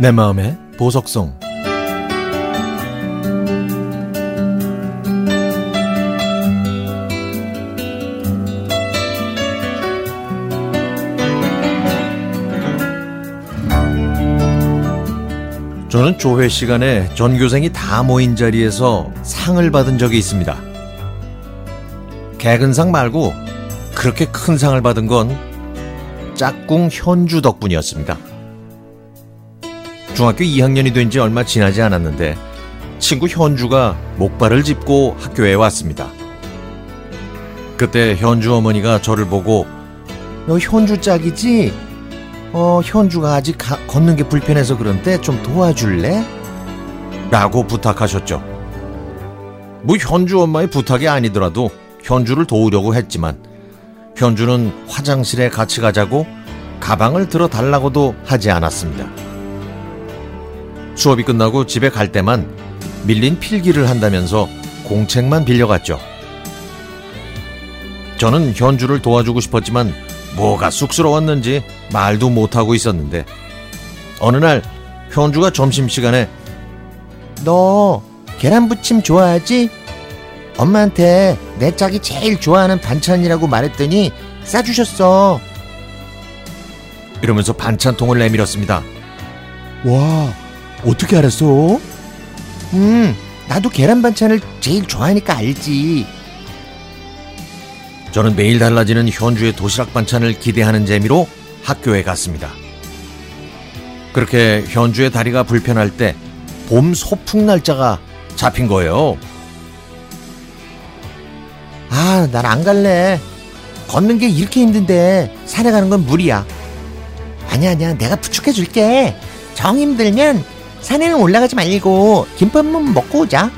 내 마음의 보석성 저는 조회 시간에 전교생이 다 모인 자리에서 상을 받은 적이 있습니다. 개근상 말고 그렇게 큰 상을 받은 건 짝꿍 현주 덕분이었습니다. 중학교 2학년이 된 지 얼마 지나지 않았는데 친구 현주가 목발을 짚고 학교에 왔습니다. 그때 현주 어머니가 저를 보고 너 현주 짝이지? 어, 현주가 아직 가, 걷는 게 불편해서 그런데 좀 도와줄래? 라고 부탁하셨죠. 뭐 현주 엄마의 부탁이 아니더라도 현주를 도우려고 했지만 현주는 화장실에 같이 가자고 가방을 들어 달라고도 하지 않았습니다. 수업이 끝나고 집에 갈 때만 밀린 필기를 한다면서 공책만 빌려갔죠. 저는 현주를 도와주고 싶었지만 뭐가 쑥스러웠는지 말도 못하고 있었는데 어느 날 현주가 점심시간에 너 계란부침 좋아하지? 엄마한테 내 짝이 제일 좋아하는 반찬이라고 말했더니 싸주셨어. 이러면서 반찬통을 내밀었습니다. 와, 어떻게 알았어? 음, 나도 계란 반찬을 제일 좋아하니까 알지. 저는 매일 달라지는 현주의 도시락 반찬을 기대하는 재미로 학교에 갔습니다. 그렇게 현주의 다리가 불편할 때 봄 소풍 날짜가 잡힌 거예요. 아, 난 안 갈래. 걷는 게 이렇게 힘든데 산에 가는 건 무리야. 아니야, 아니야. 내가 부축해 줄게. 정 힘들면 산에는 올라가지 말고 김밥만 먹고 오자.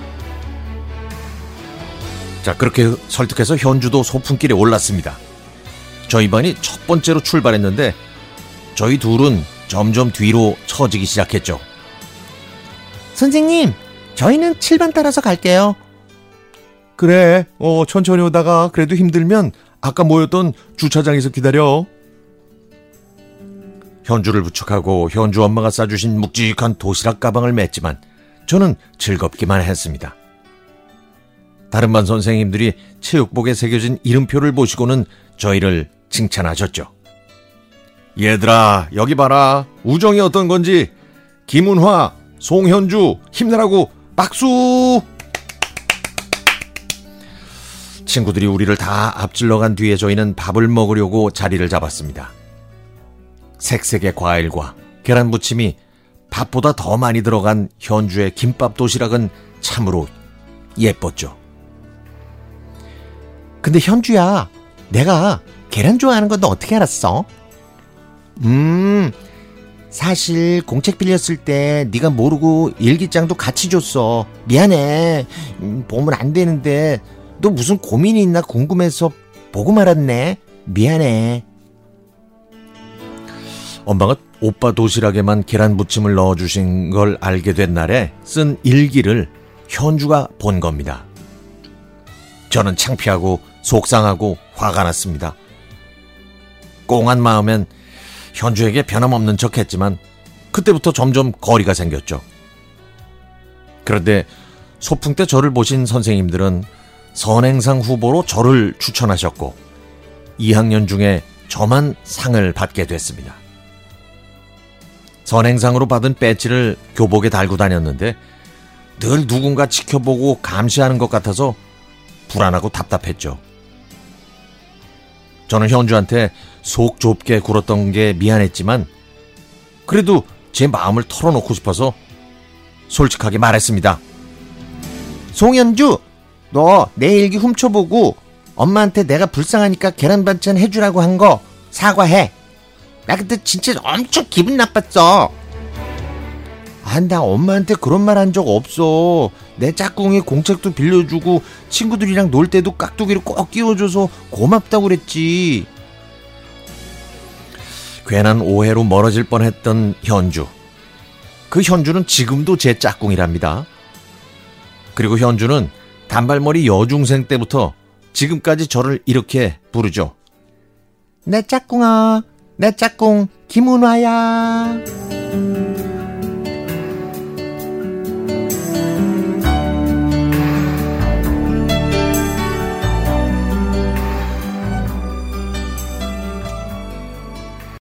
자, 그렇게 설득해서 현주도 소풍길에 올랐습니다. 저희 반이 첫 번째로 출발했는데 저희 둘은 점점 뒤로 처지기 시작했죠. 선생님, 저희는 7반 따라서 갈게요. 그래, 어, 천천히 오다가 그래도 힘들면 아까 모였던 주차장에서 기다려. 현주를 부축하고 현주 엄마가 싸주신 묵직한 도시락 가방을 맸지만 저는 즐겁기만 했습니다. 다른 반 선생님들이 체육복에 새겨진 이름표를 보시고는 저희를 칭찬하셨죠. 얘들아, 여기 봐라. 우정이 어떤 건지. 김은화, 송현주, 힘내라고 박수! 친구들이 우리를 다 앞질러 간 뒤에 저희는 밥을 먹으려고 자리를 잡았습니다. 색색의 과일과 계란 부침이 밥보다 더 많이 들어간 현주의 김밥 도시락은 참으로 예뻤죠. 근데 현주야, 내가 계란 좋아하는 건 너 어떻게 알았어? 음, 사실 공책 빌렸을 때 네가 모르고 일기장도 같이 줬어. 미안해. 음, 보면 안 되는데 너 무슨 고민이 있나 궁금해서 보고 말았네. 미안해. 엄마가 오빠 도시락에만 계란 부침을 넣어주신 걸 알게 된 날에 쓴 일기를 현주가 본 겁니다. 저는 창피하고 속상하고 화가 났습니다. 꽁한 마음엔 현주에게 변함없는 척 했지만 그때부터 점점 거리가 생겼죠. 그런데 소풍 때 저를 보신 선생님들은 선행상 후보로 저를 추천하셨고 2학년 중에 저만 상을 받게 됐습니다. 선행상으로 받은 배지를 교복에 달고 다녔는데 늘 누군가 지켜보고 감시하는 것 같아서 불안하고 답답했죠. 저는 현주한테 속 좁게 굴었던 게 미안했지만 그래도 제 마음을 털어놓고 싶어서 솔직하게 말했습니다. 송현주, 너 내 일기 훔쳐보고 엄마한테 내가 불쌍하니까 계란 반찬 해주라고 한 거 사과해. 나 그때 진짜 엄청 기분 나빴어. 아, 나 엄마한테 그런 말 한 적 없어. 내 짝꿍이 공책도 빌려주고 친구들이랑 놀 때도 깍두기를 꼭 끼워줘서 고맙다고 그랬지. 괜한 오해로 멀어질 뻔했던 현주. 그 현주는 지금도 제 짝꿍이랍니다. 그리고 현주는 단발머리 여중생 때부터 지금까지 저를 이렇게 부르죠. 내 짝꿍아, 내 짝꿍 김은화야.